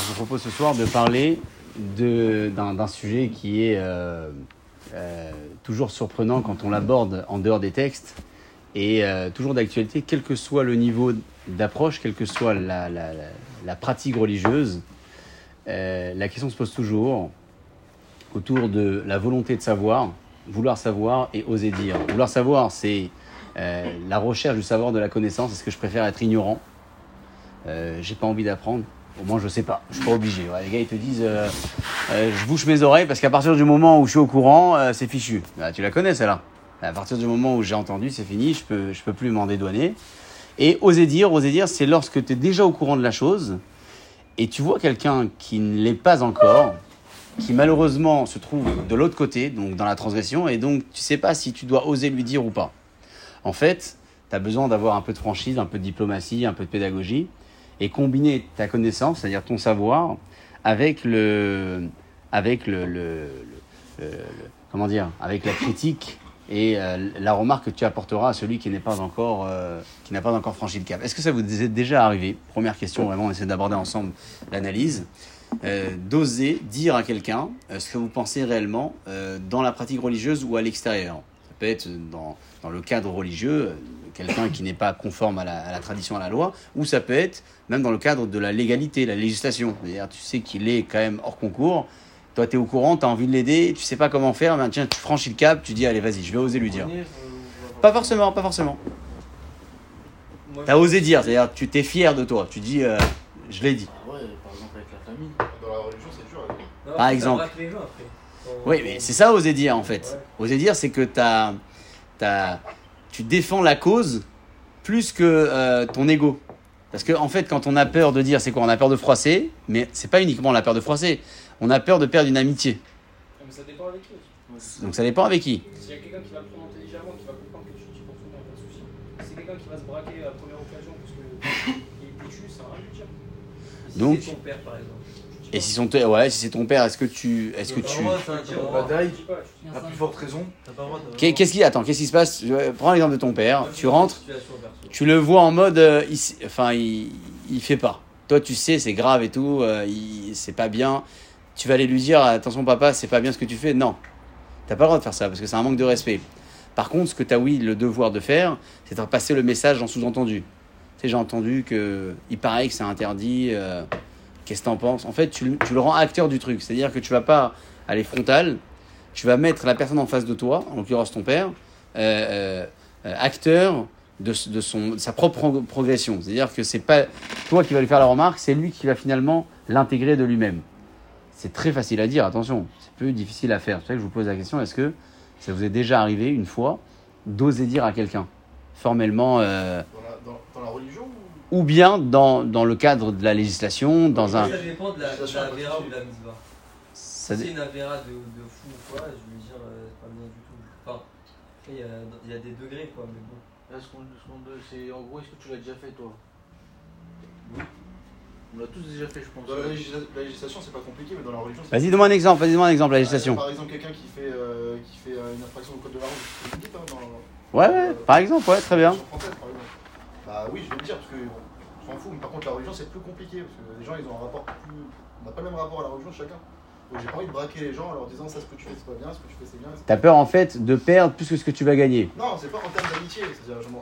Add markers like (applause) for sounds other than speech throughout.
Je vous propose ce soir de parler d'un sujet qui est euh, euh, toujours surprenant quand on l'aborde en dehors des textes et euh, toujours d'actualité, quel que soit le niveau d'approche, quelle que soit la, la- pratique religieuse. La question se pose toujours autour de la volonté de savoir, vouloir savoir et oser dire. Vouloir savoir, c'est la recherche du savoir, de la connaissance. Est-ce que je préfère être ignorant j'ai pas envie d'apprendre. Au moins, je sais pas. Je suis pas obligé. Ouais, les gars, ils te disent, euh, euh, je bouche mes oreilles parce qu'à partir du moment où je suis au courant, euh, c'est fichu. Ah, tu la connais, celle-là. À partir du moment où j'ai entendu, c'est fini. Je peux, je peux plus m'en dédouaner. Et oser dire, oser dire, c'est lorsque tu es déjà au courant de la chose et tu vois quelqu'un qui ne l'est pas encore, qui malheureusement se trouve de l'autre côté, donc dans la transgression, et donc tu sais pas si tu dois oser lui dire ou pas. En fait, tu as besoin d'avoir un peu de franchise, un peu de diplomatie, un peu de pédagogie, et combiner ta connaissance, c'est-à-dire ton savoir, avec le, avec le, comment dire, avec la critique et euh, la remarque que tu apporteras à celui qui n'est pas encore, euh, qui n'a pas encore franchi le cap. Est-ce que ça vous est déjà arrivé? Première question, vraiment, on essaie d'aborder ensemble l'analyse. Euh, d'oser dire à quelqu'un ce que vous pensez réellement dans la pratique religieuse ou à l'extérieur? Peut être dans, dans le cadre religieux, euh, quelqu'un qui n'est pas conforme à la, à la tradition, à la loi, ou ça peut être même dans le cadre de la légalité, la législation. C'est-à-dire, tu sais qu'il est quand même hors concours, toi tu es au courant, tu as envie de l'aider, tu sais pas comment faire, ben, tiens, tu franchis le cap, tu dis allez vas-y, je vais oser lui dire. Pas forcément, pas forcément. Tu as osé dire, c'est-à-dire tu t'es fier de toi, tu dis euh, je l'ai dit. Ah ouais, par exemple avec la famille. Dans la religion, c'est dur. hein. Non, Par exemple. braque les gens après. Oui, mais c'est ça oser dire en fait. Oser dire, c'est que t'as, t'as, tu défends la cause plus que euh, ton ego. Parce que en fait, quand on a peur de dire, c'est quoi? On a peur de froisser, mais c'est pas uniquement la peur de froisser. On a peur de perdre une amitié. Ah, Mais ça dépend avec qui aussi. Donc ça dépend avec qui. S'il y a quelqu'un qui va le prendre intelligemment, qui va comprendre que tu dis pour tout le monde, pas de souci. Si c'est quelqu'un qui va se braquer à la première occasion parce qu'il (laughs) est péchu, ça va rien lui dire. Si Donc- c'est ton père par exemple. Et si, son, ouais, si c'est ton père, est-ce que tu, est-ce que T'as pas tu, le droit, t'as- t'as Tu dis pas le pas, droit. Badaï. tu dis pas, tu dis La plus forte raison. T'as pas le droit de- Qu'est- qu'est-ce qui, attends, qu'est-ce qui se passe? Prends l'exemple de ton père. Tu rentres, tu le vois en mode, euh, il, s- enfin, il, il fait pas. Toi, tu sais, c'est grave et tout, euh, il- c'est pas bien. Tu vas aller lui dire, attention papa, c'est pas bien ce que tu fais. Non, t'as pas le droit de faire ça parce que c'est un manque de respect. Par contre, ce que tu as oui le devoir de faire, c'est de passer le message en sous-entendu. Tu sais, j'ai entendu que il paraît que c'est interdit. euh, Qu'est-ce que t'en penses? En fait, tu, le- rends acteur du truc. C'est-à-dire que tu vas pas aller frontal. Tu vas mettre la personne en face de toi, en l'occurrence ton père, euh, euh, euh, acteur de, son, sa propre pro- progression. C'est-à-dire que c'est pas toi qui vas lui faire la remarque, c'est lui qui va finalement l'intégrer de lui-même. C'est très facile à dire, attention, c'est peu difficile à faire. C'est pour ça que je vous pose la question, est-ce que ça vous est déjà arrivé une fois d'oser dire à quelqu'un, formellement, dans la religion ou- ou bien dans, dans le cadre de la législation, dans un... Ça dépend de la, de la Vera ou de la Mitzvah. ça Si c'est une Avera de, de fou ou quoi, je vais dire euh, c'est pas bien du tout. Enfin, après, il y a, il y a des degrés quoi, mais bon. Là, ce qu'on ce qu'on doit- c'est en gros, est-ce que tu l'as déjà fait toi? Oui. On l'a tous déjà fait, je pense. Dans la, légis- la législation, c'est pas compliqué, mais dans la religion, c'est. Vas-y, donne-moi un exemple, vas-y, donne-moi un exemple, la Euh, législation. Par exemple, quelqu'un qui fait, euh, qui fait euh, une infraction au code de la route, hein, dans. Ouais, ouais, par exemple, ouais, très bien. Française, par exemple. Bah oui, je vais le dire, parce que je m'en fous, mais par contre, la religion, c'est plus compliqué, parce que les gens, ils ont un rapport plus. On n'a pas le même rapport à la religion chacun. Donc j'ai pas envie de braquer les gens en leur disant ça, ce que tu fais, c'est pas bien, ce que tu fais, c'est bien. T'as peur en fait de perdre plus que ce que tu vas gagner. Non, c'est pas en termes d'amitié, c'est-à-dire j'en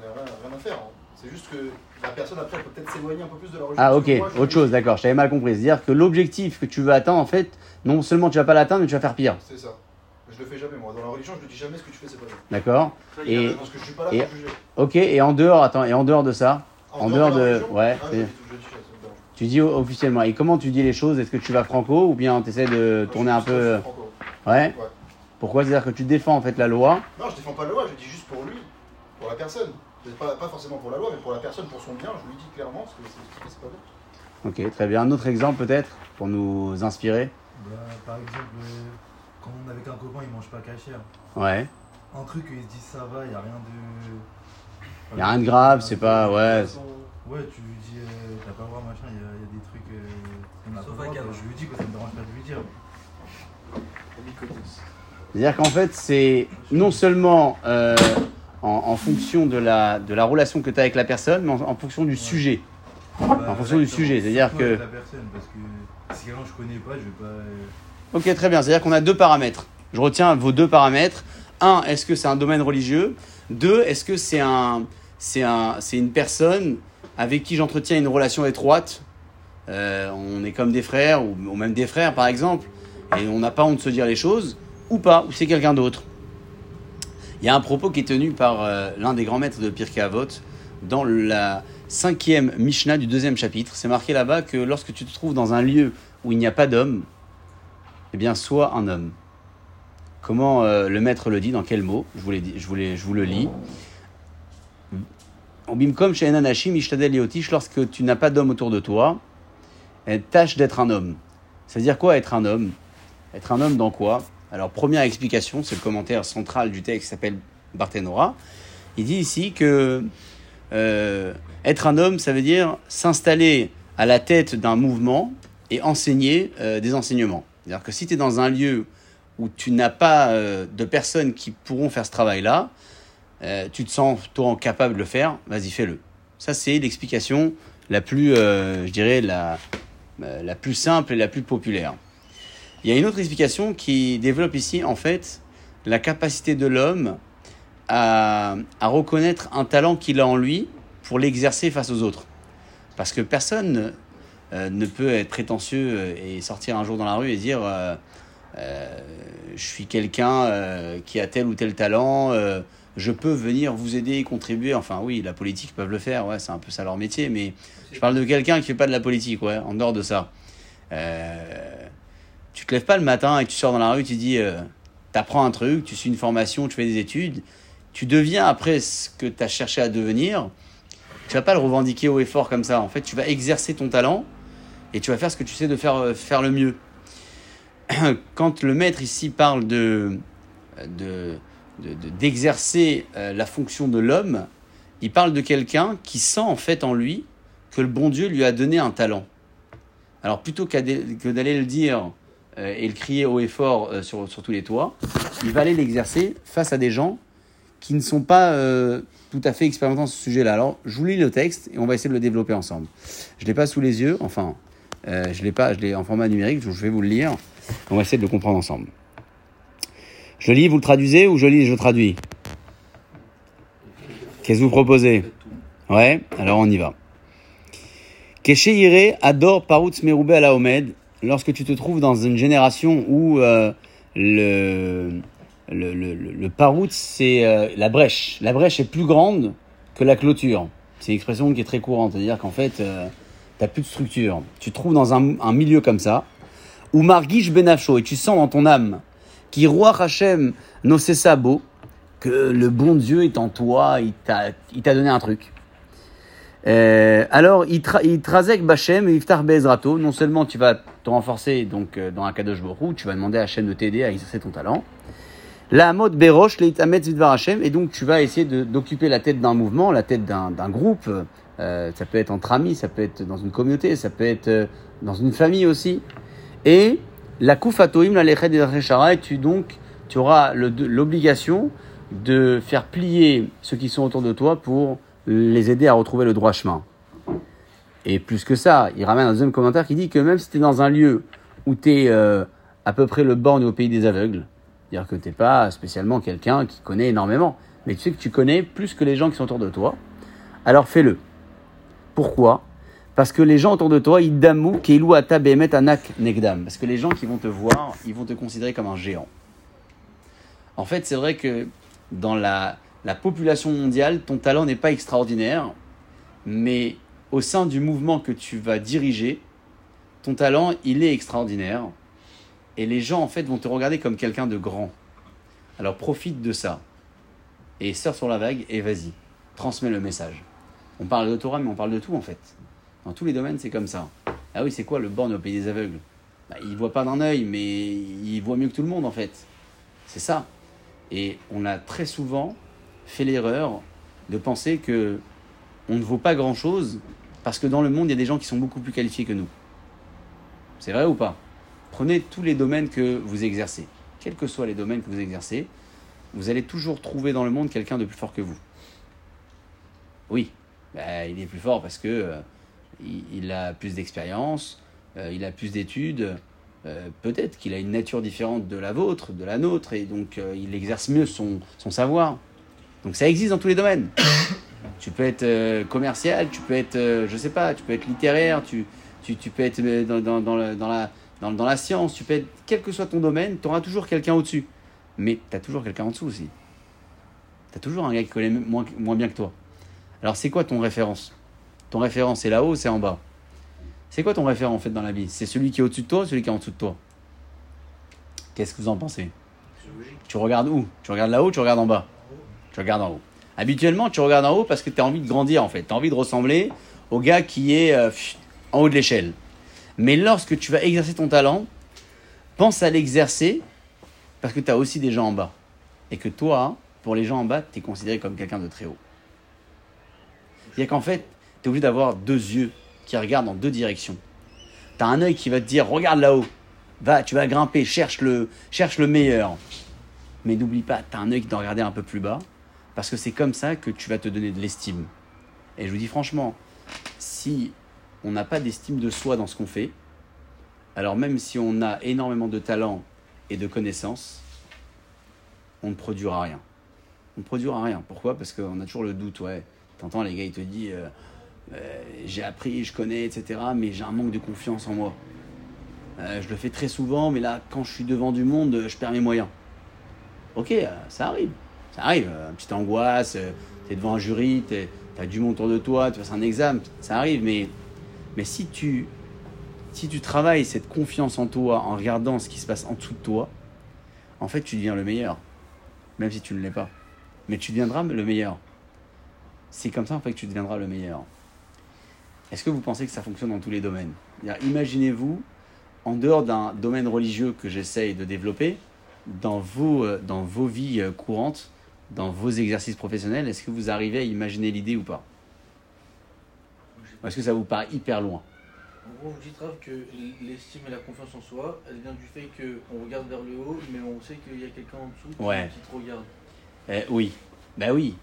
ai rien, rien à faire. hein. C'est juste que la personne après peut peut-être s'éloigner un peu plus de la religion. Ah ok, moi, autre chose, d'accord, je t'avais mal compris. C'est-à-dire que l'objectif que tu veux atteindre, en fait, non seulement tu vas pas l'atteindre, mais tu vas faire pire. C'est ça. Je le fais jamais moi. Dans la religion, je ne dis jamais ce que tu fais, c'est pas bien. D'accord Et- Parce que je suis pas là et- pour juger. Ok, et en dehors, attends, et en dehors de ça, En dehors de- la religion, ouais, ah, c'est- je dis tout, je dis ça, ça me dérange pas. tu dis officiellement. Et comment tu dis les choses? Est-ce que tu vas franco ou bien tu essaies de tourner je un peu. je euh, suis franco. Ouais? Ouais. Pourquoi? C'est-à-dire que tu défends en fait la loi. Non, je défends pas la loi, je dis juste pour lui, pour la personne. Pas, pas forcément pour la loi, mais pour la personne, pour son bien, je lui dis clairement ce que c'est ce que c'est pas bien. Ok, très bien. Un autre exemple peut-être pour nous inspirer? Bah, par exemple, euh, quand on est avec un copain, il mange pas cachère. Ouais. Un truc, ils se disent ça va, il a rien de. Y a rien de grave, c'est pas. Ouais. Ouais, tu lui dis, euh, t'as pas le droit, machin, il y, a- il y a des trucs. Euh, Sauf pas à. Je lui dis, quoi, ça me dérange pas de lui dire. C'est-à-dire qu'en fait, c'est non seulement euh, en, en fonction de la, de la relation que tu as avec la personne, mais en, en fonction du sujet. Bah, En fonction du sujet, c'est-à-dire que- avec La personne, parce que si quelqu'un je connais pas, je vais pas. Ok, très bien. C'est-à-dire qu'on a deux paramètres. Je retiens vos deux paramètres. Un, est-ce que c'est un domaine religieux? Deux, est-ce que c'est un, c'est un, c'est une personne avec qui j'entretiens une relation étroite? Euh, On est comme des frères ou, ou même des frères, par exemple, et on n'a pas honte de se dire les choses, ou pas, ou c'est quelqu'un d'autre. Il y a un propos qui est tenu par euh, l'un des grands maîtres de Pirkei Avot dans la cinquième Mishnah du deuxième chapitre. C'est marqué là-bas que lorsque tu te trouves dans un lieu où il n'y a pas d'homme, eh bien, sois un homme. Comment euh, le maître le dit Dans quel mot? Je vous, je, je vous le lis. Bimkom lorsque tu n'as pas d'homme autour de toi, tâche d'être un homme. Ça veut dire quoi être un homme? Être un homme dans quoi? Alors, première explication, c'est le commentaire central du texte qui s'appelle Barthénora. Il dit ici que euh, être un homme, ça veut dire s'installer à la tête d'un mouvement et enseigner euh, des enseignements. C'est-à-dire que si tu es dans un lieu où tu n'as pas euh, de personnes qui pourront faire ce travail-là, euh, tu te sens toi capable de le faire, vas-y fais-le. Ça c'est l'explication la plus, euh, je dirais, la, la plus simple et la plus populaire. Il y a une autre explication qui développe ici en fait la capacité de l'homme à, à reconnaître un talent qu'il a en lui pour l'exercer face aux autres. Parce que personne euh, ne peut être prétentieux euh, et sortir un jour dans la rue et dire euh, je suis quelqu'un qui a tel ou tel talent, je peux venir vous aider, contribuer. Enfin oui, la politique peuvent le faire, ouais, c'est un peu ça leur métier, mais je parle de quelqu'un qui fait pas de la politique, ouais, en dehors de ça. Tu te lèves pas le matin et tu sors dans la rue, tu dis, t'apprends un truc, tu suis une formation, tu fais des études, tu deviens après ce que tu as cherché à devenir. Tu vas pas le revendiquer haut et fort comme ça. En fait, tu vas exercer ton talent et tu vas faire ce que tu sais de faire, euh, faire le mieux. (clears throat) Quand le maître ici parle de, de, de- de- d'exercer euh, la fonction de l'homme, il parle de quelqu'un qui sent en fait en lui que le bon Dieu lui a donné un talent. Alors plutôt que d'aller le dire euh, et le crier haut et fort sur, sur tous les toits, il va aller l'exercer face à des gens qui ne sont pas tout à fait expérimentés dans ce sujet-là. Alors je vous lis le texte et on va essayer de le développer ensemble. Je ne l'ai pas sous les yeux, enfin euh, je l'ai pas, je l'ai en format numérique, je vais vous le lire. On va essayer de le comprendre ensemble. Je lis, vous le traduisez ou je lis et je traduis Qu'est-ce que vous proposez Ouais, alors on y va. Kesheire adore Parutz Merube à la. Lorsque tu te trouves dans une génération où euh, le, le, le, le, c'est euh, la brèche. La brèche est plus grande que la clôture. C'est une expression qui est très courante. C'est-à-dire qu'en fait, n'as plus de structure. Tu te trouves dans un, un milieu comme ça, où Margish Benafcho, et tu sens dans ton âme, qui roi Hachem Nosesabo, que le bon Dieu est en toi, il t'a donné un truc. Euh, alors, il tra- il trazek Bachem et Iftar Bezrato. Non seulement tu vas te renforcer donc euh, dans Akadosh Borou, tu vas demander à Hachem de t'aider à exercer ton talent. La mode Berosh, Leitamet Zidvar Hachem, et donc tu vas essayer d'occuper la tête d'un mouvement, la tête d'un groupe. Euh, ça peut être entre amis, ça peut être dans une communauté, ça peut être euh, dans une famille aussi. Et la Koufatoim, la Lechet et Rechara, et tu donc tu auras l'obligation de faire plier ceux qui sont autour de toi pour les aider à retrouver le droit chemin. Et plus que ça, il ramène un deuxième commentaire qui dit que même si tu es dans un lieu où tu es à peu près le borgne au pays des aveugles, c'est-à-dire que tu n'es pas spécialement quelqu'un qui connaît énormément, mais tu sais que tu connais plus que les gens qui sont autour de toi, alors fais-le. Pourquoi? Parce que les gens autour de toi, ils damou keilou ata behemet anak negdam. Parce que les gens qui vont te voir, ils vont te considérer comme un géant. En fait, c'est vrai que dans la, la population mondiale, ton talent n'est pas extraordinaire, mais au sein du mouvement que tu vas diriger, ton talent, il est extraordinaire. Et les gens, en fait, vont te regarder comme quelqu'un de grand. Alors profite de ça. Et sors sur la vague et vas-y. Transmets le message. On parle de Torah, mais on parle de tout, en fait. Dans tous les domaines, c'est comme ça. Ah oui, c'est quoi le borgne au pays des aveugles? Bah, Il voit pas d'un œil, mais il voit mieux que tout le monde, en fait. C'est ça. Et on a très souvent fait l'erreur de penser que on ne vaut pas grand-chose parce que dans le monde, il y a des gens qui sont beaucoup plus qualifiés que nous. C'est vrai ou pas? Prenez tous les domaines que vous exercez. Quels que soient les domaines que vous exercez, vous allez toujours trouver dans le monde quelqu'un de plus fort que vous. Oui, bah, il est plus fort parce que euh, il, a plus d'expérience, euh, il a plus d'études, euh, peut-être qu'il a une nature différente de la vôtre, de la nôtre, et donc il exerce mieux son, savoir. Donc ça existe dans tous les domaines. (coughs) tu peux être commercial, tu peux être, je sais pas, tu peux être littéraire, tu, peux être dans, la, science, tu peux être, quel que soit ton domaine, tu auras toujours quelqu'un au-dessus. Mais tu as toujours quelqu'un en dessous aussi. Tu as toujours un gars qui connaît moins bien que toi. Alors c'est quoi ton référence? Ton référent, c'est là-haut ou c'est en bas? C'est quoi ton référent en fait dans la vie? C'est celui qui est au-dessus de toi ou celui qui est en dessous de toi? Qu'est-ce que vous en pensez? C'est logique. Tu regardes où? Tu regardes là-haut ou tu regardes en bas? Tu regardes en haut. Habituellement, tu regardes en haut parce que tu as envie de grandir en fait. Tu as envie de ressembler au gars qui est euh, en haut de l'échelle. Mais lorsque tu vas exercer ton talent, pense à l'exercer parce que tu as aussi des gens en bas. Et que toi, pour les gens en bas, tu es considéré comme quelqu'un de très haut. C'est-à-dire qu'en fait, tu es obligé d'avoir deux yeux qui regardent dans deux directions. Tu as un œil qui va te dire regarde là-haut, va, tu vas grimper, cherche le, cherche le meilleur. Mais n'oublie pas, tu as un œil qui doit regarder un peu plus bas, parce que c'est comme ça que tu vas te donner de l'estime. Et je vous dis franchement, si on n'a pas d'estime de soi dans ce qu'on fait, alors même si on a énormément de talent et de connaissances, on ne produira rien. On ne produira rien. Pourquoi? Parce qu'on a toujours le doute, ouais. T'entends, les gars, ils te disent, euh, euh, j'ai appris, je connais, etc., mais j'ai un manque de confiance en moi. Euh, je le fais très souvent, mais là, quand je suis devant du monde, je perds mes moyens. Ok, ça arrive. Ça arrive. Une petite angoisse, t'es devant un jury, t'as du monde autour de toi, tu passes un examen, ça arrive, mais, mais si, tu, si tu travailles cette confiance en toi en regardant ce qui se passe en dessous de toi, en fait, tu deviens le meilleur. Même si tu ne l'es pas. Mais tu deviendras le meilleur. C'est comme ça, en fait, que tu deviendras le meilleur. Est-ce que vous pensez que ça fonctionne dans tous les domaines? Imaginez-vous, en dehors d'un domaine religieux que j'essaye de développer, dans vos, euh, dans vos vies euh, courantes, dans vos exercices professionnels, est-ce que vous arrivez à imaginer l'idée ou pas? Est-ce que ça vous paraît hyper loin? En gros, vous dites que l'estime et la confiance en soi, elle vient du fait qu'on regarde vers le haut, mais on sait qu'il y a quelqu'un en dessous qui- Ouais. qui te regarde. Eh, Oui, bah oui,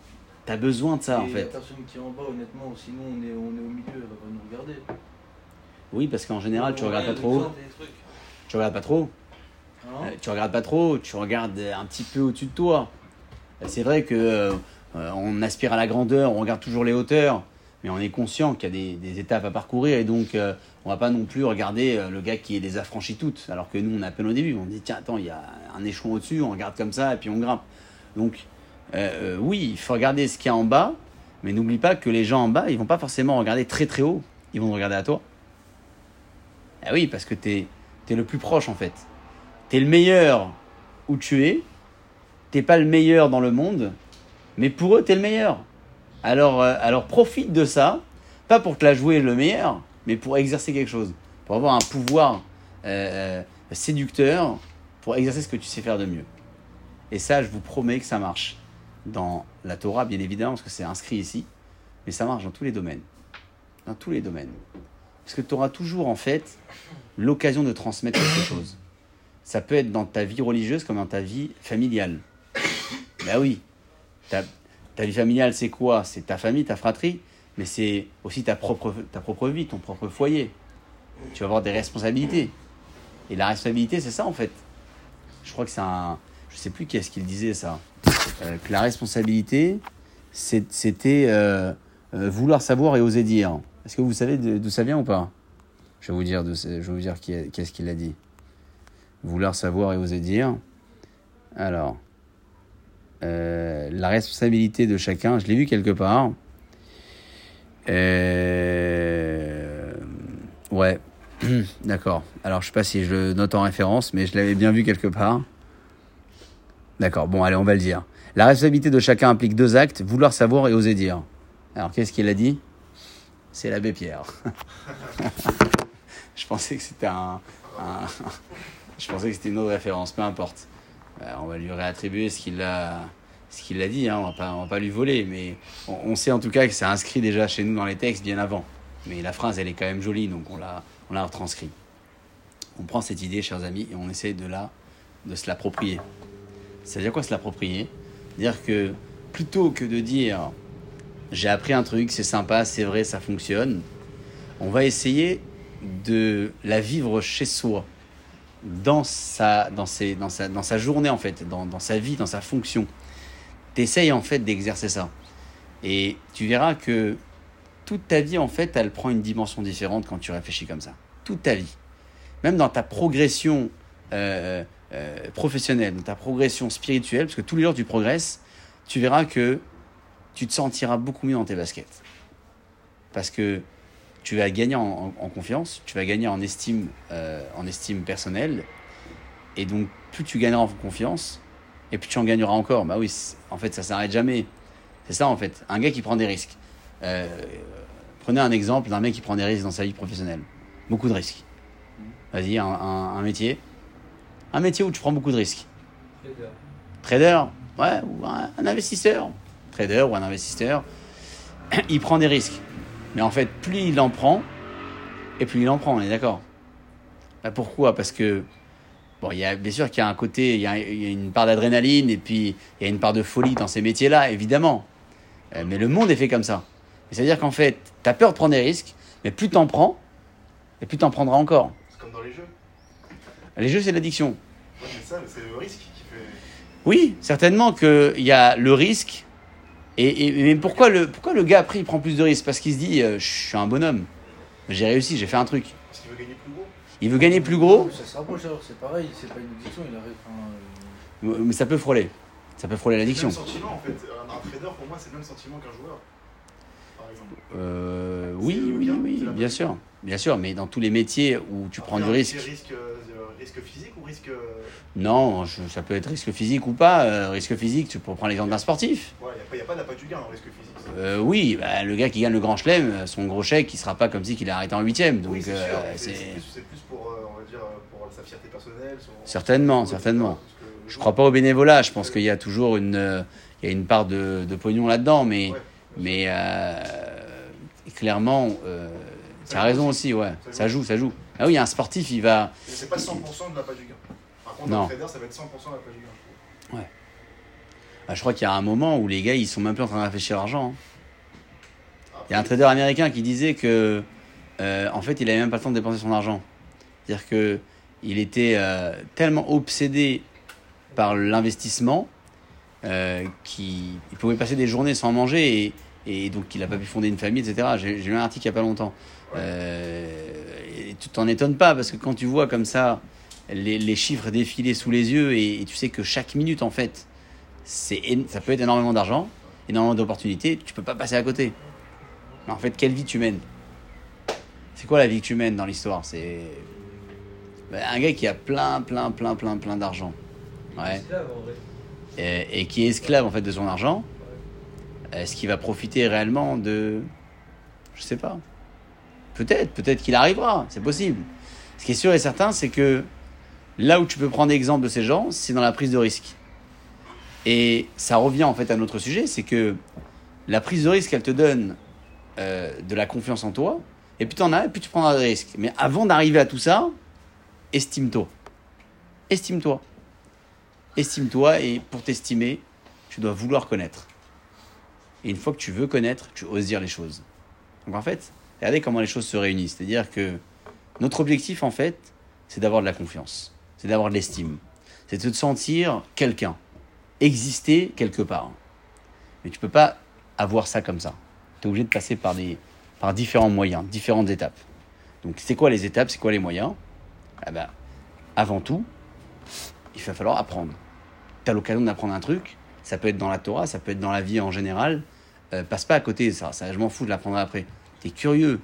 t'as besoin de ça en fait. personne qui est en bas, honnêtement, sinon on est, on est au milieu, elle va pas nous regarder. Oui, parce qu'en général, tu regardes pas trop. Tu regardes pas trop. Hein Euh, tu regardes pas trop, tu regardes un petit peu au-dessus de toi. C'est vrai que euh, euh, on aspire à la grandeur, on regarde toujours les hauteurs, mais on est conscient qu'il y a des, des étapes à parcourir et donc euh, on va pas non plus regarder le gars qui les a franchis toutes, alors que nous on est à peine au début. On dit tiens attends il y a un échelon au-dessus, on regarde comme ça et puis on grimpe. Donc euh, euh, oui, il faut regarder ce qu'il y a en bas, mais n'oublie pas que les gens en bas ils vont pas forcément regarder très très haut, ils vont regarder à toi. Ah oui, parce que t'es es le plus proche en fait. T'es le meilleur où tu es, t'es pas le meilleur dans le monde, mais pour eux, t'es le meilleur. Alors, euh, alors profite de ça, pas pour te la jouer le meilleur, mais pour exercer quelque chose, pour avoir un pouvoir séducteur, pour exercer ce que tu sais faire de mieux. Et ça, je vous promets que ça marche. Dans la Torah, bien évidemment, parce que c'est inscrit ici, mais ça marche dans tous les domaines. Dans tous les domaines. Parce que tu auras toujours, en fait, l'occasion de transmettre quelque chose. Ça peut être dans ta vie religieuse comme dans ta vie familiale. Ben oui. Ta, ta vie familiale, c'est quoi? C'est ta famille, ta fratrie, mais c'est aussi ta propre, ta propre vie, ton propre foyer. Tu vas avoir des responsabilités. Et la responsabilité, c'est ça en fait. Je crois que c'est un. Je sais plus qui est-ce qu'il disait ça. Euh, que la responsabilité, c'était euh, euh, vouloir savoir et oser dire. Est-ce que vous savez d'où ça vient ou pas? Je vais vous dire, de- je vais vous dire qu'est-ce qu'il a dit. Vouloir savoir et oser dire. Alors, la responsabilité de chacun, je l'ai vu quelque part. Ouais, (clears throat) d'accord. Alors, je sais pas si je le note en référence, mais je l'avais bien vu quelque part. D'accord, bon, allez, on va le dire. La responsabilité de chacun implique deux actes, vouloir savoir et oser dire. Alors, qu'est-ce qu'il a dit? C'est l'abbé Pierre. (laughs) je pensais que c'était un, Je pensais que c'était une autre référence, peu importe. Euh, on va lui réattribuer ce qu'il a, ce qu'il a dit, hein, on on va pas lui voler, mais on, sait en tout cas que c'est inscrit déjà chez nous dans les textes bien avant. Mais la phrase, elle est quand même jolie, donc on l'a, on l'a retranscrit. On prend cette idée, chers amis, et on essaie de la, de se l'approprier. C'est-à-dire quoi se l'approprier? Dire que plutôt que de dire j'ai appris un truc, c'est sympa, c'est vrai, ça fonctionne, on va essayer de la vivre chez soi, dans sa, dans ses, dans sa, dans sa journée en fait, dans, dans sa vie, dans sa fonction. T'essayes en fait d'exercer ça. Et tu verras que toute ta vie en fait, elle prend une dimension différente quand tu réfléchis comme ça. Toute ta vie. Même dans ta progression euh, euh, professionnelle, dans ta progression spirituelle, parce que tous les jours tu progresses, tu verras que tu te sentiras beaucoup mieux dans tes baskets. Parce que tu vas gagner en, confiance, tu vas gagner en estime, euh, en estime personnelle. Et donc, plus tu gagneras en confiance, et plus tu en gagneras encore. Bah oui, en fait, ça s'arrête jamais. C'est ça, en fait. Un gars qui prend des risques. Euh, prenez un exemple d'un mec qui prend des risques dans sa vie professionnelle. Beaucoup de risques. Vas-y, un métier. Un métier où tu prends beaucoup de risques. Trader, ouais, ou un, un investisseur. Trader ou un investisseur. (clears throat) Il prend des risques. Mais en fait, plus il en prend, et plus il en prend, on est d'accord. Bah, pourquoi? Parce que, bon, il y a, bien sûr qu'il y a un côté, il y a, il y a une part d'adrénaline, et puis il y a une part de folie dans ces métiers-là, évidemment. Euh, mais le monde est fait comme ça. C'est-à-dire qu'en fait, tu as peur de prendre des risques, mais plus t'en prends, et plus t'en prendras encore. C'est comme dans les jeux. Les jeux, c'est l'addiction. Ouais, mais ça, c'est le risque qui fait. Oui, certainement qu'il y a le risque. Et, et- mais pourquoi le, pourquoi le gars après il prend plus de risques? Parce qu'il se dit euh, je suis un bonhomme, j'ai réussi, j'ai fait un truc. Parce qu'il veut gagner plus gros. Il veut gagner plus gros, Ça se rapproche alors, c'est pareil, c'est pas une addiction, il arrive. enfin, euh, mais ça peut frôler. Ça peut frôler C'est le l'addiction. même sentiment en fait. Un, un trader pour moi, c'est le même sentiment qu'un joueur. Par exemple. Euh, oui, bien sûr. Bien sûr, mais dans tous les métiers où tu prends du Risque, euh, risque physique ou risque. euh, Non, je- ça peut être risque physique ou pas. Euh, risque physique, tu peux prendre l'exemple d'un sportif. Ouais, il n'y a, pas d'appât du gain en risque physique. Euh, oui, bah, le gars qui gagne le grand chelem, son gros chèque, il sera pas comme si qu'il a arrêté en huitième. Donc oui, c'est euh, plus, pour, on va dire, pour sa fierté personnelle. son- Certainement, certainement. que- Je crois pas au bénévolat. Je pense qu'il y a toujours une, il y a une part de, de pognon là-dedans, mais, Ouais. mais clairement, tu as raison aussi, ouais. Ça joue, ça joue. Ah oui, un sportif, il va. Mais c'est pas 100% de l'appât du gain. Par contre, Non. un trader, ça va être 100% de l'appât du gain. je trouve. Ah, je crois qu'il y a un moment où les gars, ils sont même plus en train de réfléchir à l'argent. hein. Après, Il y a un trader américain qui disait que, euh, en fait, il avait même pas le temps de dépenser son argent. C'est-à-dire que il était euh, tellement obsédé par l'investissement euh, qu'il il pouvait passer des journées sans manger et, et donc il n'a pas pu fonder une famille, etc. J'ai j'ai lu un article il n'y a pas longtemps. Euh, et tu t'en étonnes pas parce que quand tu vois comme ça les, chiffres défiler sous les yeux et, tu sais que chaque minute en fait, ça peut être énormément d'argent, énormément d'opportunités, tu peux pas passer à côté. Mais en fait, quelle vie tu mènes? C'est quoi la vie que tu mènes dans l'histoire? C'est ben, un gars qui a plein, plein, plein, plein, plein d'argent. Ouais. Et, et qui est esclave en fait de son argent. Est-ce qu'il va profiter réellement de. Je sais pas. Peut-être, peut-être qu'il arrivera, c'est possible. Ce qui est sûr et certain, c'est que là où tu peux prendre exemple de ces gens, c'est dans la prise de risque. Et ça revient en fait à notre sujet, c'est que la prise de risque, elle te donne euh, de la confiance en toi, et plus tu en as, et plus tu prendras des risques. Mais avant d'arriver à tout ça, estime-toi. Estime-toi. Estime-toi, et pour t'estimer, tu dois vouloir connaître. Et une fois que tu veux connaître, tu oses dire les choses. Donc en fait, regardez comment les choses se réunissent. C'est-à-dire que notre objectif, en fait, c'est d'avoir de la confiance, c'est d'avoir de l'estime, c'est de te sentir quelqu'un, exister quelque part. Mais tu peux pas avoir ça comme ça. Tu es obligé de passer par, des, par différents moyens, différentes étapes. Donc c'est quoi les étapes, c'est quoi les moyens? Ah ben, Avant tout, il va falloir apprendre. Tu as l'occasion d'apprendre un truc, ça peut être dans la Torah, ça peut être dans la vie en général. Euh, passe pas à côté ça je m'en fous de l'apprendre après. Tu es curieux,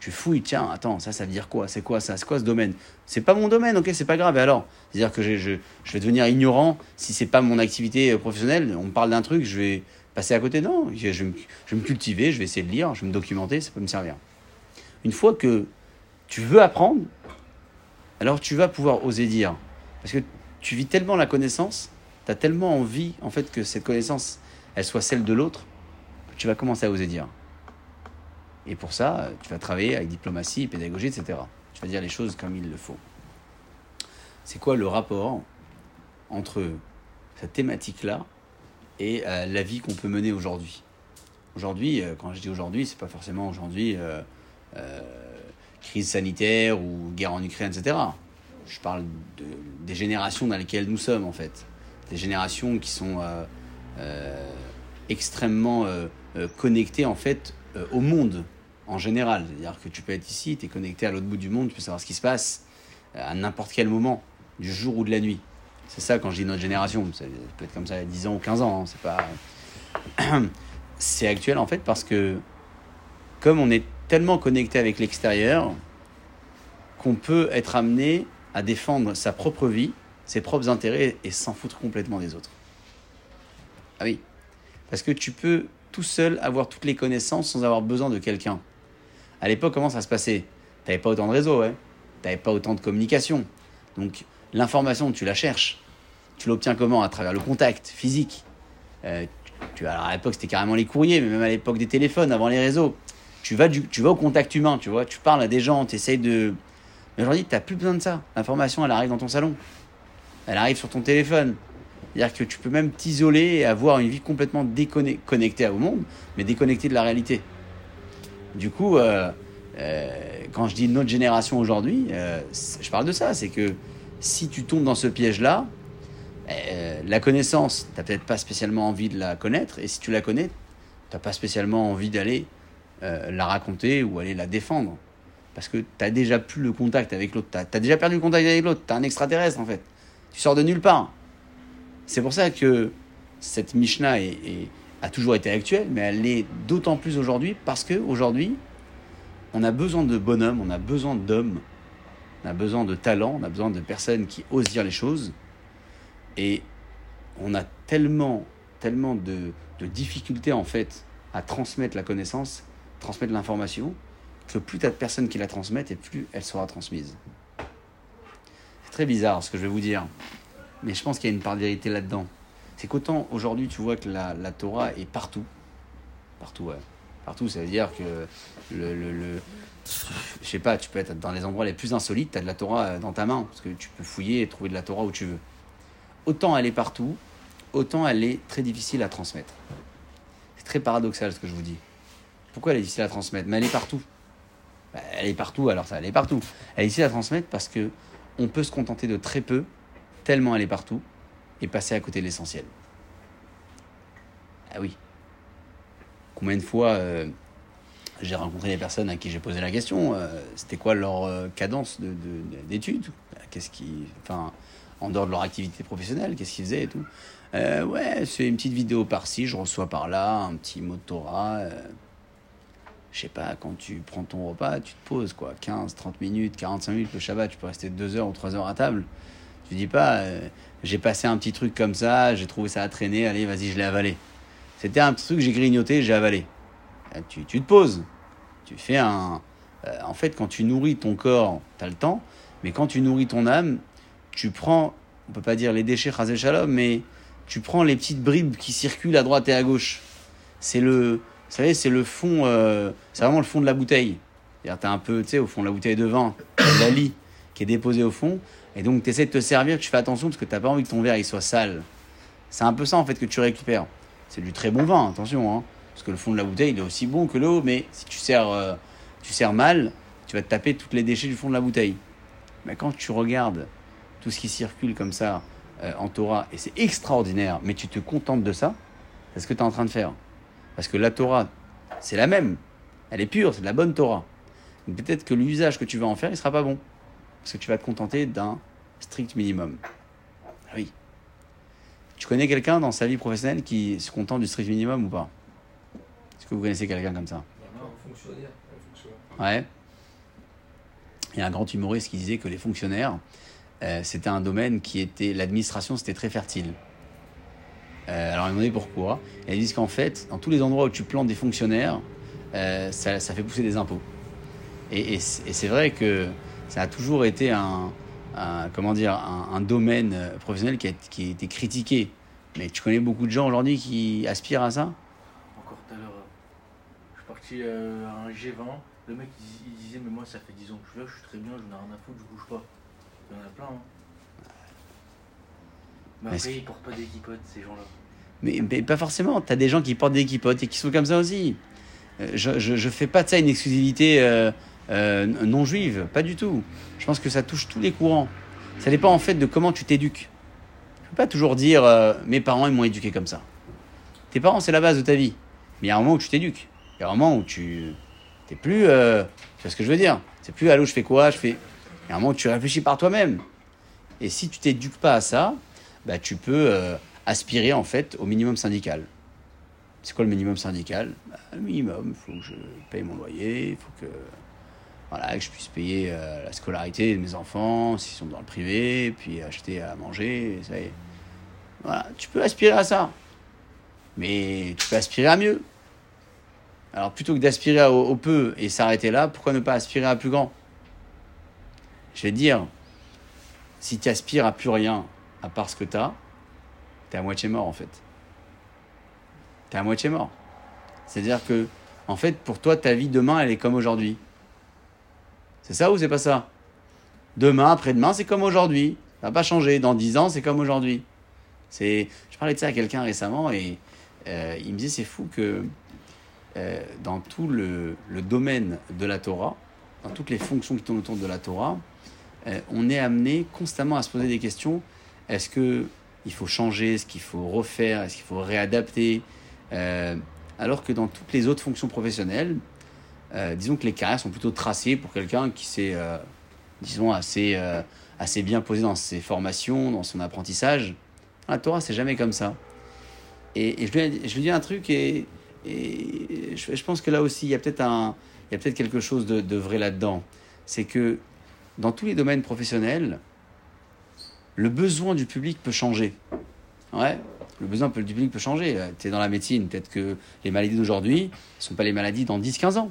tu fouilles, tiens, attends, ça, ça veut dire quoi? C'est quoi ça? C'est quoi ce domaine? C'est pas mon domaine, ok, c'est pas grave, et alors? C'est-à-dire que je, vais devenir ignorant si c'est pas mon activité euh, professionnelle, on me parle d'un truc, je vais passer à côté, non, je, je vais me cultiver, je vais essayer de lire, je vais me documenter, ça peut me servir. Une fois que tu veux apprendre, alors tu vas pouvoir oser dire. Parce que tu vis tellement la connaissance, tu as tellement envie en fait que cette connaissance, elle soit celle de l'autre, que tu vas commencer à oser dire. Et pour ça, tu vas travailler avec diplomatie, pédagogie, etc. Tu vas dire les choses comme il le faut. C'est quoi le rapport entre cette thématique-là et euh, la vie qu'on peut mener aujourd'hui? Aujourd'hui, euh, quand je dis aujourd'hui, c'est pas forcément aujourd'hui euh, crise sanitaire ou guerre en Ukraine, etc. Je parle de, des générations dans lesquelles nous sommes, en fait. Des générations qui sont extrêmement connectées, en fait, au monde en général. C'est-à-dire que tu peux être ici, tu es connecté à l'autre bout du monde, tu peux savoir ce qui se passe euh, à n'importe quel moment, du jour ou de la nuit. C'est ça quand je dis notre génération. Ça peut être comme ça il y a 10 ans ou 15 ans. hein, C'est pas. (coughs) C'est actuel en fait parce que comme on est tellement connecté avec l'extérieur qu'on peut être amené à défendre sa propre vie, ses propres intérêts et s'en foutre complètement des autres. Ah oui. Parce que tu peux tout seul avoir toutes les connaissances sans avoir besoin de quelqu'un. À l'époque, comment ça se passait? T'avais pas autant de réseaux, ouais. T'avais pas autant de communication. Donc l'information, tu la cherches. Tu l'obtiens comment? À travers le contact physique. Euh, tu, alors à l'époque, c'était carrément les courriers, mais même à l'époque des téléphones, avant les réseaux. Tu vas, tu vas au contact humain, tu vois. Tu parles à des gens, tu essayes de. Mais aujourd'hui, tu n'as plus besoin de ça. L'information, elle arrive dans ton salon. Elle arrive sur ton téléphone. C'est-à-dire que tu peux même t'isoler et avoir une vie complètement déconnectée au monde, mais déconnectée de la réalité. Du coup, euh, euh, quand je dis notre génération aujourd'hui, euh, je parle de ça. C'est que si tu tombes dans ce piège-là, la connaissance, tu n'as peut-être pas spécialement envie de la connaître, et si tu la connais, tu n'as pas spécialement envie d'aller la raconter ou aller la défendre. Parce que tu n'as déjà plus le contact avec l'autre, tu as, déjà perdu le contact avec l'autre, tu es un extraterrestre en fait. Tu sors de nulle part. C'est pour ça que cette Mishnah est- a toujours été actuelle, mais elle l'est d'autant plus aujourd'hui parce qu'aujourd'hui, on a besoin de bonhommes, on a besoin d'hommes, on a besoin de talents, on a besoin de personnes qui osent dire les choses. Et on a tellement, tellement de, difficultés en fait à transmettre la connaissance, transmettre l'information, que plus tu as de personnes qui la transmettent et plus elle sera transmise. C'est très bizarre ce que je vais vous dire, mais je pense qu'il y a une part de vérité là-dedans. C'est qu'autant aujourd'hui tu vois que la, Torah est partout, partout, ouais. Partout, ça veut dire que le, le, je sais pas, tu peux être dans les endroits les plus insolites, tu as de la Torah dans ta main, parce que tu peux fouiller et trouver de la Torah où tu veux. Autant elle est partout, autant elle est très difficile à transmettre. C'est très paradoxal ce que je vous dis. Pourquoi elle est difficile à transmettre? Mais elle est partout. Bah, elle est partout, alors ça, elle est partout. Elle est difficile à transmettre parce que on peut se contenter de très peu, tellement elle est partout, et passer à côté de l'essentiel. Ah oui. Combien de fois euh, j'ai rencontré des personnes à qui j'ai posé la question, euh, c'était quoi leur euh, cadence de- de- d'études? Qu'est-ce qui, enfin, en dehors de leur activité professionnelle, qu'est-ce qu'ils faisaient et tout? Ouais, c'est une petite vidéo par-ci, je reçois par-là, un petit mot de Torah. je sais pas, quand tu prends ton repas, tu te poses quoi, 15, 30 minutes, 45 minutes, le Shabbat, tu peux rester 2 heures ou 3 heures à table. Tu dis pas, j'ai passé un petit truc comme ça, j'ai trouvé ça à traîner, allez, vas-y, je l'ai avalé. C'était un petit truc j'ai grignoté, j'ai avalé. Euh, Tu, tu te poses. Tu fais un. euh, en fait, quand tu nourris ton corps, tu as le temps, mais quand tu nourris ton âme, tu prends, on peut pas dire les déchets, Chazel Shalom, mais tu prends les petites bribes qui circulent à droite et à gauche. C'est le. Vous savez, c'est le fond. euh, c'est vraiment le fond de la bouteille. C'est-à-dire, tu un peu, tu sais, au fond de la bouteille de vin, t'as la lie qui est déposée au fond, et donc tu essaies de te servir, tu fais attention parce que tu pas envie que ton verre il soit sale. C'est un peu ça en fait que tu récupères. C'est du très bon vin, attention, hein, parce que le fond de la bouteille il est aussi bon que le haut, mais si tu sers, euh, tu sers mal, tu vas te taper toutes les déchets du fond de la bouteille. Mais quand tu regardes tout ce qui circule comme ça euh, en Torah, et c'est extraordinaire, mais tu te contentes de ça, c'est ce que tu es en train de faire. Parce que la Torah, c'est la même. Elle est pure, c'est de la bonne Torah. Peut-être que l'usage que tu vas en faire, il sera pas bon. Parce que tu vas te contenter d'un strict minimum. Ah Oui. Tu connais quelqu'un dans sa vie professionnelle qui se contente du strict minimum ou pas? Est-ce que vous connaissez quelqu'un comme ça? Fonctionnaire. Ouais. Il y a un grand humoriste qui disait que les fonctionnaires, euh, c'était un domaine qui était. L'administration, c'était très fertile. Euh, alors, ils demandé pourquoi? Et ils disent qu'en fait, dans tous les endroits où tu plantes des fonctionnaires, euh, ça, ça fait pousser des impôts. Et c'est vrai que ça a toujours été un, un- comment dire, un, un domaine euh, professionnel qui a, qui a été critiqué. Mais tu connais beaucoup de gens aujourd'hui qui aspirent à ça? Encore tout à l'heure, je suis parti euh, à un G20. Le mec il, dis- il disait, mais moi ça fait 10 ans que je suis là, je suis très bien, je n'ai rien à foutre, je bouge pas. Il y en a plein. Hein. Mais Mais après, ils portent pas d'équipotes, ces gens-là. Mais, mais pas forcément. Tu as des gens qui portent des équipotes et qui sont comme ça aussi. euh, je, je, je fais pas de ça une exclusivité euh, euh, non juive, pas du tout. Je pense que ça touche tous les courants. Ça dépend en fait de comment tu t'éduques. Tu peux pas toujours dire euh, mes parents ils m'ont éduqué comme ça. Tes parents c'est la base de ta vie. Mais il y a un moment où tu t'éduques. Il y a un moment où tu t'es plus. Euh, tu vois ce que je veux dire? C'est plus allô je fais quoi? Je fais. Il y a un moment où tu réfléchis par toi-même. Et si tu t'éduques pas à ça, bah, tu peux aspirer en fait au minimum syndical. C'est quoi le minimum syndical? Bah, Le minimum, il faut que je paye mon loyer, il faut que, voilà, que je puisse payer euh, la scolarité de mes enfants s'ils sont dans le privé, puis acheter à manger, ça y est. Tu peux aspirer à ça. Mais tu peux aspirer à mieux. Alors plutôt que d'aspirer au, au peu et s'arrêter là, pourquoi ne pas aspirer à plus grand? Je vais te dire, si tu aspires à plus rien à part ce que tu as, tu es à moitié mort en fait. Tu es à moitié mort. C'est-à-dire que, en fait, pour toi, ta vie demain, elle est comme aujourd'hui. C'est ça ou c'est pas ça? Demain, après-demain, c'est comme aujourd'hui. Ça va pas changer. Dans 10 ans, c'est comme aujourd'hui. C'est... Je parlais de ça à quelqu'un récemment et euh, il me disait c'est fou que euh, dans tout le, domaine de la Torah, dans toutes les fonctions qui tournent autour de la Torah, euh, on est amené constamment à se poser des questions. Est-ce que il faut changer? Est-ce qu'il faut refaire? Est-ce qu'il faut réadapter? Alors que dans toutes les autres fonctions professionnelles, euh, disons que les carrières sont plutôt tracées pour quelqu'un qui s'est, euh, disons, assez, euh, assez bien posé dans ses formations, dans son apprentissage. La Torah, c'est jamais comme ça. Et, je, lui, dis un truc et, je pense que là aussi, il y a peut-être un, il y a peut-être quelque chose de, de vrai là-dedans. C'est que dans tous les domaines professionnels, le besoin du public peut changer. Ouais, le besoin du public peut changer. Tu es dans la médecine, peut-être que les maladies d'aujourd'hui ne sont pas les maladies dans 10-15 ans.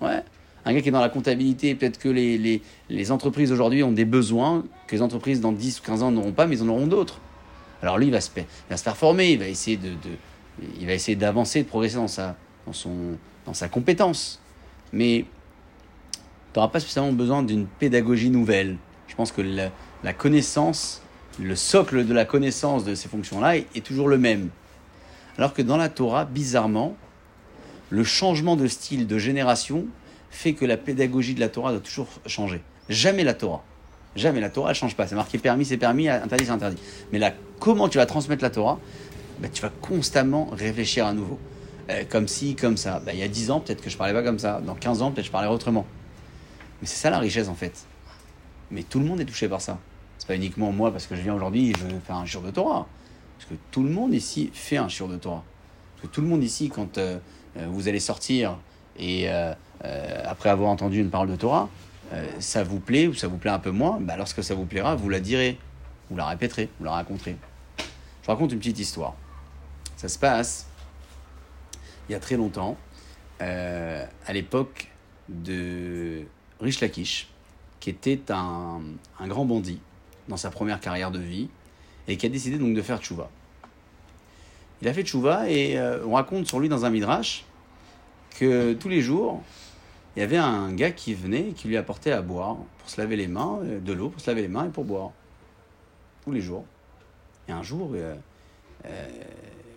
Ouais. Un gars qui est dans la comptabilité, peut-être que les, les, les entreprises aujourd'hui ont des besoins que les entreprises dans 10 ou 15 ans n'auront pas, mais ils en auront d'autres. Alors lui, il va se, il va se faire former, il va essayer de, de il va essayer d'avancer, de progresser dans sa, dans son, dans sa compétence. Mais tu n'auras pas spécialement besoin d'une pédagogie nouvelle. Je pense que la, la connaissance, le socle de la connaissance de ces fonctions-là est, est toujours le même. Alors que dans la Torah, bizarrement, le changement de style, de génération, fait que la pédagogie de la Torah doit toujours changer. Jamais la Torah. Jamais la Torah ne change pas. C'est marqué permis, c'est permis, interdit, c'est interdit. Mais là, comment tu vas transmettre la Torah ben, Tu vas constamment réfléchir à nouveau. Euh, comme si, comme ça. Ben, il y a 10 ans, peut-être que je parlais pas comme ça. Dans 15 ans, peut-être que je parlais autrement. Mais c'est ça la richesse en fait. Mais tout le monde est touché par ça. C'est pas uniquement moi parce que je viens aujourd'hui et je veux faire un jour de Torah. Parce que tout le monde ici fait un jour de Torah. Parce que tout le monde ici, quand euh, vous allez sortir et euh, euh, après avoir entendu une parole de Torah, euh, ça vous plaît ou ça vous plaît un peu moins, bah, lorsque ça vous plaira, vous la direz, vous la répéterez, vous la raconterez. Je raconte une petite histoire. Ça se passe il y a très longtemps, euh, à l'époque de Rish Lakish, qui était un, un grand bandit dans sa première carrière de vie et qui a décidé donc de faire tchouva. Il a fait tchouva et euh, on raconte sur lui dans un midrash que tous les jours, il y avait un gars qui venait et qui lui apportait à boire pour se laver les mains, euh, de l'eau pour se laver les mains et pour boire. Tous les jours. Et un jour, euh,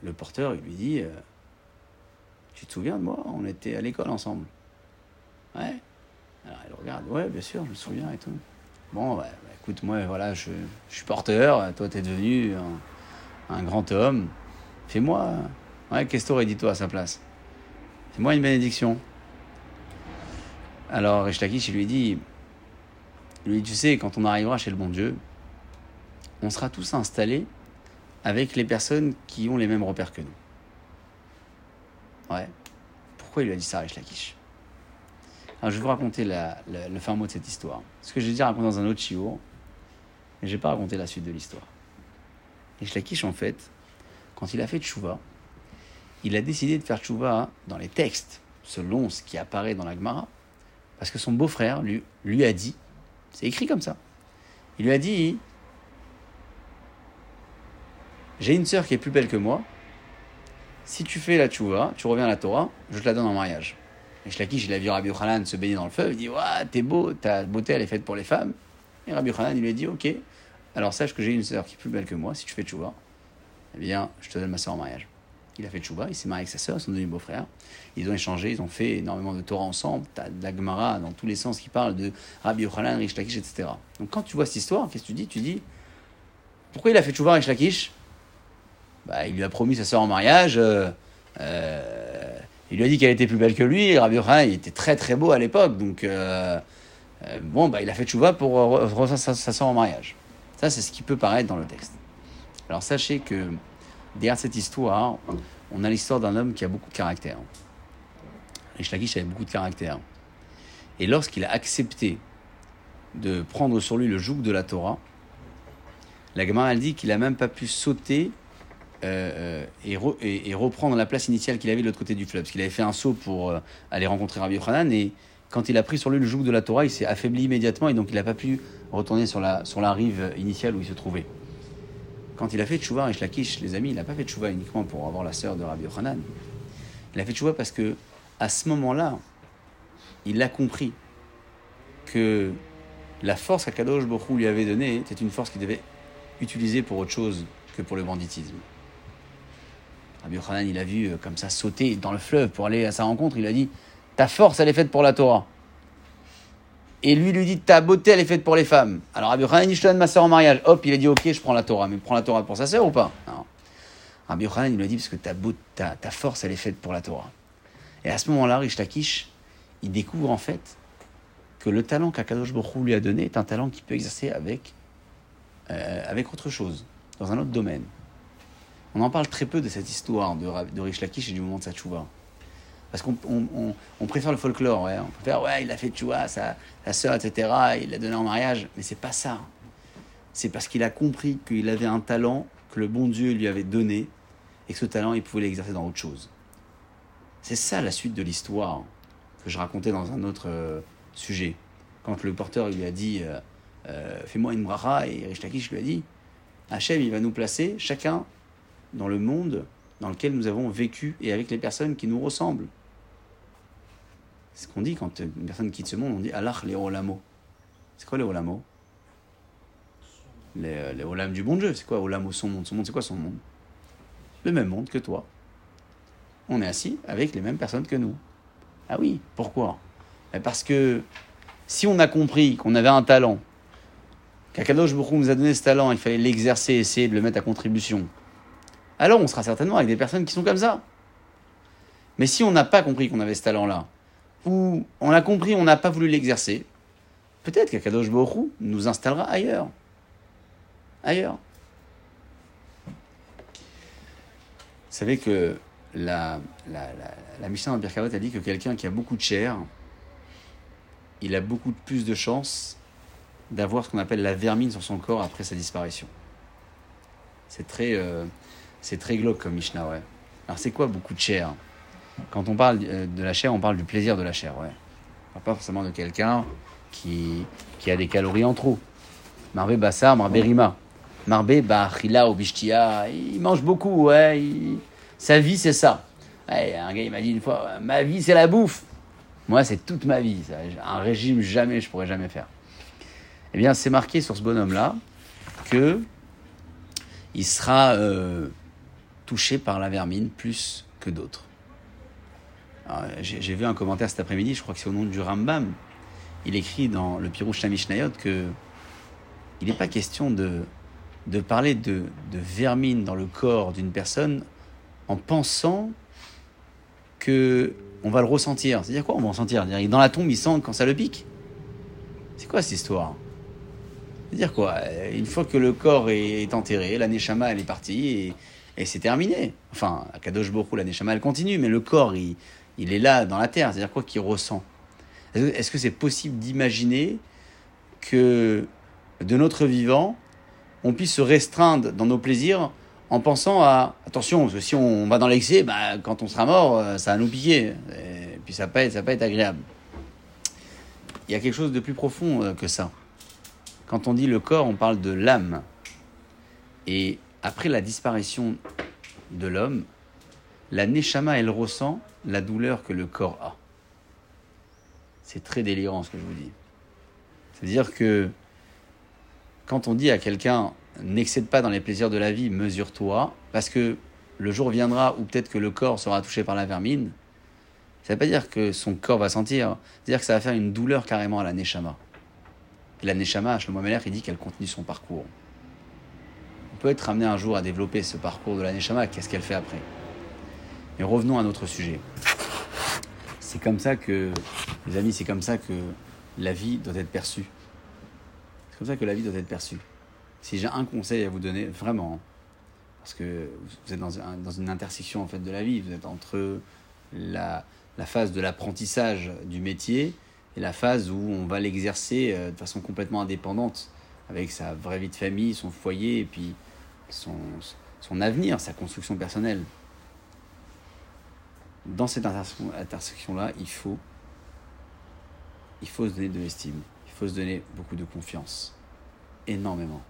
le porteur lui dit Tu te souviens de moi? On était à l'école ensemble. Ouais. Alors il regarde Ouais, bien sûr, je me souviens et tout. Bon, bah, écoute, moi, voilà, je, suis porteur. Toi, t'es devenu un grand homme. Fais-moi. Ouais, qu'est-ce que t'aurais dit toi à sa place Fais-moi une bénédiction. Alors, Rish Lakish, il lui dit, lui dit, tu sais, quand on arrivera chez le bon Dieu, on sera tous installés avec les personnes qui ont les mêmes repères que nous. Ouais. Pourquoi il lui a dit ça, Rish Lakish Alors, je vais vous raconter la- le fin mot de cette histoire. Ce que j'ai déjà raconté dans un autre chiour, mais je n'ai pas raconté la suite de l'histoire. Rish Lakish, en fait, quand il a fait Tchouva, il a décidé de faire Tchouva dans les textes, selon ce qui apparaît dans la Gemara, parce que son beau-frère lui, a dit, c'est écrit comme ça, il lui a dit, j'ai une sœur qui est plus belle que moi, si tu fais la tchouva, tu reviens à la Torah, je te la donne en mariage. Et Shlakish, il a vu Rabbi Yochanan se baigner dans le feu, il dit, ouais, t'es beau, ta beauté, elle est faite pour les femmes. Et Rabbi Yochanan, lui a dit, ok, alors sache que j'ai une sœur qui est plus belle que moi, si tu fais tchouva, eh bien, je te donne ma sœur en mariage. qu'il a fait Tchouba, il s'est marié avec sa sœur, son deuxième beau-frère. Ils ont échangé, ils ont fait énormément de Torah ensemble. De la Gemara dans tous les sens qui parle de Rabbi Yochanan, Rish Lakish, etc. Donc quand tu vois cette histoire, qu'est-ce que tu dis? Tu dis pourquoi il a fait Tchouba Rish Lakish? Bah, Il lui a promis sa sœur en mariage. euh, euh, il lui a dit qu'elle était plus belle que lui. Rabbi Yochanan, il était très très beau à l'époque. Donc euh, bon, bah, il a fait Tchouba pour euh, re- re- sa, sa sœur en mariage. Ça, c'est ce qui peut paraître dans le texte. Alors sachez que derrière cette histoire, on a l'histoire d'un homme qui a beaucoup de caractère. Lakish avait beaucoup de caractère. Et lorsqu'il a accepté de prendre sur lui le joug de la Torah, la Gemara dit qu'il a même pas pu sauter euh, euh, et, re- et- et reprendre la place initiale qu'il avait de l'autre côté du fleuve. Parce qu'il avait fait un saut pour euh, aller rencontrer Rabbi Yochanan et quand il a pris sur lui le joug de la Torah, il s'est affaibli immédiatement et donc il n'a pas pu retourner sur la rive initiale où il se trouvait. Quand il a fait Tchouva Rish Lakish, les amis, il n'a pas fait Tchouva uniquement pour avoir la sœur de Rabbi Yochanan. Il a fait Tchouva parce que à ce moment-là, il a compris que la force qu'Akadosh Borou lui avait donnée était une force qu'il devait utiliser pour autre chose que pour le banditisme. Rabbi Yochanan, il a vu euh, comme ça sauter dans le fleuve pour aller à sa rencontre. Il a dit Ta force, elle est faite pour la Torah. Et lui lui dit Ta beauté, elle est faite pour les femmes. Alors Rabbi Yochanan dit Je donne ma sœur en mariage. Hop, il a dit Ok, je prends la Torah. Mais prends la Torah pour sa sœur ou pas? Non. Rabbi Yochanan, il lui a dit Parce que ta, beau- ta, ta force, elle est faite pour la Torah. Et à ce moment-là, Rish Lakish, il découvre en fait que le talent qu'Akadosh Hu lui a donné est un talent qu'il peut exercer avec, euh, avec autre chose, dans un autre domaine. On en parle très peu de cette histoire de, de Rish et du moment de sa tchouva. Parce qu'on on, on- on préfère le folklore, on préfère, ouais, il a fait tchouva, sa, sa sœur, etc., il l'a donné en mariage, mais c'est pas ça. C'est parce qu'il a compris qu'il avait un talent que le bon Dieu lui avait donné et que ce talent, il pouvait l'exercer dans autre chose. C'est ça la suite de l'histoire que je racontais dans un autre euh, sujet. Quand le porteur lui a dit euh, euh, Fais-moi une bracha, et Rish Lakish lui a dit Hachem, il va nous placer chacun dans le monde dans lequel nous avons vécu et avec les personnes qui nous ressemblent. C'est ce qu'on dit quand une personne quitte ce monde, on dit Allah les olamo. C'est quoi les olamo? Les, euh, les du bon Dieu, c'est quoi olamo son monde? Son monde, c'est quoi son monde? Le même monde que toi. On est assis avec les mêmes personnes que nous. Ah oui, pourquoi? Ben Parce que si on a compris qu'on avait un talent, qu'Akadosh Baruch nous a donné ce talent, il fallait l'exercer, essayer de le mettre à contribution, alors on sera certainement avec des personnes qui sont comme ça. Mais si on n'a pas compris qu'on avait ce talent-là, ou on a compris, on n'a pas voulu l'exercer, peut-être qu'Akadosh Hu nous installera ailleurs. Ailleurs. Vous savez que la, la, la, la Mishnah dans Birkavot a dit que quelqu'un qui a beaucoup de chair, il a beaucoup plus de chances d'avoir ce qu'on appelle la vermine sur son corps après sa disparition. C'est très, euh, c'est très glauque comme Mishnah, ouais. Alors c'est quoi beaucoup de chair? Quand on parle euh, de la chair, on parle du plaisir de la chair, ouais. On parle pas forcément de quelqu'un qui, qui a des calories en trop. Marbe Bassar, Marbe Rima. Marbe Bachila ou Bishtia, il mange beaucoup, ouais. Sa vie, c'est ça. Un gars, il m'a dit une fois, ma vie, c'est la bouffe. Moi, c'est toute ma vie. Un régime, jamais, je pourrais jamais faire. Eh bien, c'est marqué sur ce bonhomme-là que il sera euh, touché par la vermine plus que d'autres. J'ai vu un commentaire cet après-midi, je crois que c'est au nom du Rambam. Il écrit dans le Pirouche Mishnayot que il n'est pas question de, de parler de, de vermine dans le corps d'une personne en pensant que on va le ressentir. C'est-à-dire quoi on va en sentir? C'est-à-dire, Dans la tombe, il sent quand ça le pique? C'est quoi cette histoire? C'est-à-dire quoi? Une fois que le corps est, enterré, la Neshama, elle est partie et, et c'est terminé. Enfin, à Kadosh Bokhu, la Neshama, elle continue, mais le corps, il, il est là, dans la terre. C'est-à-dire quoi qu'il ressent. Est-ce que- c'est possible d'imaginer que de notre vivant, on puisse se restreindre dans nos plaisirs en pensant à attention si on va dans l'excès bah, quand on sera mort euh, ça va nous piquer. Et puis ça va va pas être agréable. Il y a quelque chose de plus profond euh, que ça. Quand on dit le corps on parle de l'âme. Et après la disparition de l'homme la neshama elle ressent la douleur que le corps a c'est très délirant ce que je vous dis c'est à dire que quand on dit à quelqu'un n'excède pas dans les plaisirs de la vie, mesure-toi, parce que le jour viendra où peut-être que le corps sera touché par la vermine, ça ne veut pas dire que son corps va sentir, c'est-à-dire que ça va faire une douleur carrément à la Neshama. Et la Neshama, Shlomo Meller, il dit qu'elle continue son parcours. On peut être amené un jour à développer ce parcours de la Neshama, qu'est-ce qu'elle fait après? Mais revenons à notre sujet. C'est comme ça que, les amis, c'est comme ça que la vie doit être perçue. C'est comme ça que la vie doit être perçue. Si j'ai un conseil à vous donner, vraiment, parce que vous êtes dans, un- dans une intersection en fait de la vie, vous êtes entre la, phase de l'apprentissage du métier et la phase où on va l'exercer euh, de façon complètement indépendante, avec sa vraie vie de famille, son foyer et puis son avenir, sa construction personnelle. Dans cette intersection- intersection-là, il faut, il faut se donner de l'estime, il faut se donner beaucoup de confiance, énormément,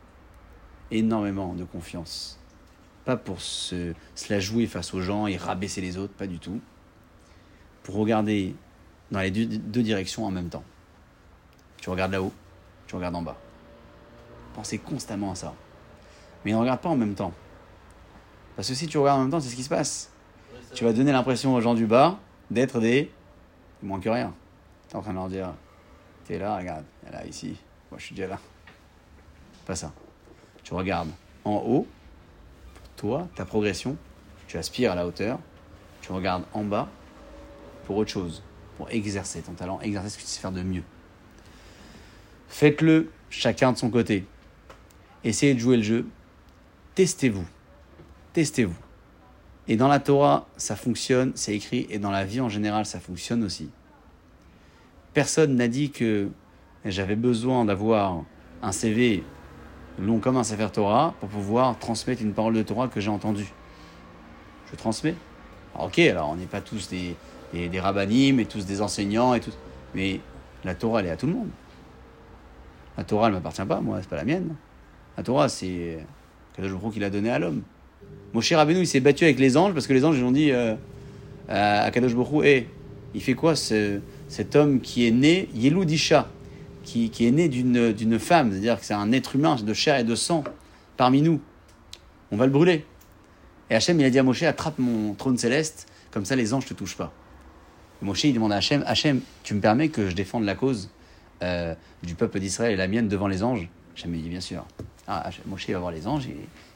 énormément de confiance. Pas pour se, se la jouer face aux gens et rabaisser les autres, pas du tout. Pour regarder dans les deux, deux directions en même temps. Tu regardes là-haut, tu regardes en bas. Pensez constamment à ça. Mais ne regarde pas en même temps. Parce que si tu regardes en même temps, c'est ce qui se passe. Tu vas donner l'impression aux gens du bas d'être des moins que rien. Tu es en train de leur dire T'es là, regarde, elle est là, ici. Moi, je suis déjà là. Pas ça. Tu regardes en haut, toi, ta progression. Tu aspires à la hauteur. Tu regardes en bas pour autre chose, pour exercer ton talent, exercer ce que tu sais faire de mieux. Faites-le chacun de son côté. Essayez de jouer le jeu. Testez-vous. Testez-vous. Et dans la Torah, ça fonctionne, c'est écrit, et dans la vie en général, ça fonctionne aussi. Personne n'a dit que j'avais besoin d'avoir un CV long comme un Sefer Torah pour pouvoir transmettre une parole de Torah que j'ai entendue. Je transmets. Ok, alors on n'est pas tous des, des, rabbinim et tous des enseignants et tout, mais la Torah, elle est à tout le monde. La Torah, elle m'appartient pas, moi, c'est pas la mienne. La Torah, c'est Kadosh Baruch Hu qui l'a donnée à l'homme. Moshe Rabbeinu, il s'est battu avec les anges parce que les anges, ils ont dit euh, à Kadosh Baruch Hu, Hé, il fait quoi ce- cet homme qui est né, Yelud Isha, qui, qui est né d'une femme, c'est-à-dire que c'est un être humain de chair et de sang parmi nous. On va le brûler. Et Hachem, il a dit à Moshe, attrape mon trône céleste, comme ça les anges ne te touchent pas. Et Moshe, il demande à Hachem, Hachem, tu me permets que je défende la cause euh, du peuple d'Israël et la mienne devant les anges? Hachem il dit, bien sûr. Ah, Hachem- Moshe va voir les anges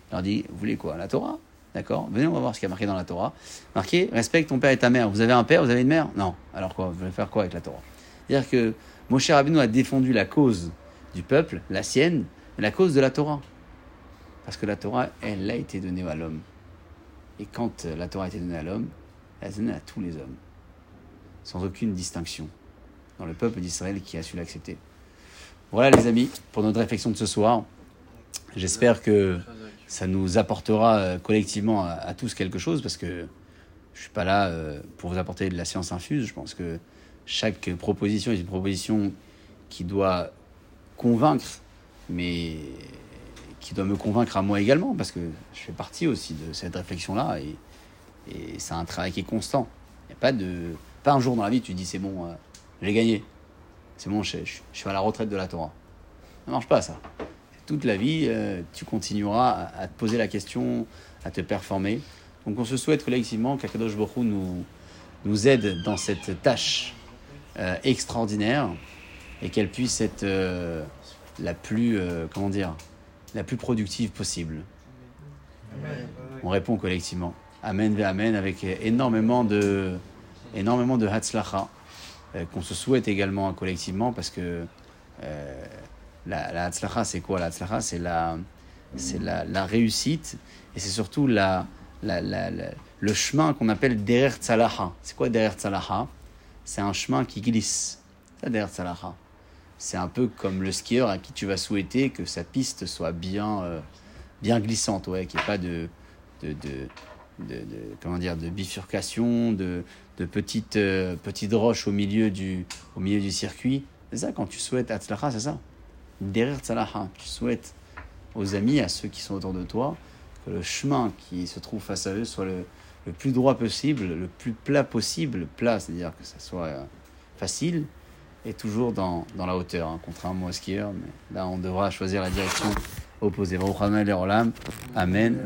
il leur dit, vous voulez quoi La Torah? D'accord? Venez, on va voir ce qu'il y a marqué dans la Torah. Marqué, respecte ton père et ta mère. Vous avez un père, vous avez une mère? Non. Alors quoi Vous voulez faire quoi avec la Torah? C'est-à-dire que Moshe Rabbeinu a défendu la cause du peuple, la sienne, la cause de la Torah. Parce que la Torah, elle a été donnée à l'homme. Et quand la Torah a été donnée à l'homme, elle a été donnée à tous les hommes. Sans aucune distinction. Dans le peuple d'Israël qui a su l'accepter. Voilà les amis, pour notre réflexion de ce soir. J'espère que ça nous apportera euh, collectivement à, tous quelque chose parce que je suis pas là euh, pour vous apporter de la science infuse. Je pense que chaque proposition est une proposition qui doit convaincre, mais qui doit me convaincre à moi également parce que je fais partie aussi de cette réflexion-là et, et c'est un travail qui est constant. Il a pas de pas un jour dans la vie tu dis c'est bon, euh, j'ai gagné, c'est bon, je, je- je suis à la retraite de la Torah. Ça marche pas ça toute la vie, euh, tu continueras à, te poser la question, à te performer. Donc on se souhaite collectivement qu'Akadosh Baruch Hu nous, nous aide dans cette tâche euh, extraordinaire et qu'elle puisse être euh, la plus, comment dire, la plus productive possible. On répond collectivement. Amen Amen avec énormément de, énormément de Hatzlacha qu'on se souhaite également collectivement parce que la, la Hatzlacha, c'est quoi La Hatzlacha, c'est la, la, réussite et c'est surtout la, la, la- le chemin qu'on appelle Derer Tzalaha. C'est quoi Derer Tzalaha C'est un chemin qui glisse. Ça, Tzalaha. C'est un peu comme le skieur à qui tu vas souhaiter que sa piste soit bien, euh, bien glissante, ouais, qu'il n'y ait pas de, de, de, comment dire, de bifurcation, de, petites, euh, petites roches au milieu du, au milieu du circuit. C'est ça, quand tu souhaites Hatzlacha, c'est ça? Derrière Tzalaha, tu souhaites aux amis, à ceux qui sont autour de toi, que le chemin qui se trouve face à eux soit le, le plus droit possible, le plus plat possible. Plat, c'est-à-dire que ça soit euh, facile et toujours dans, dans la hauteur, hein, contrairement au skieur. Mais là, on devra choisir la direction opposée. Amen.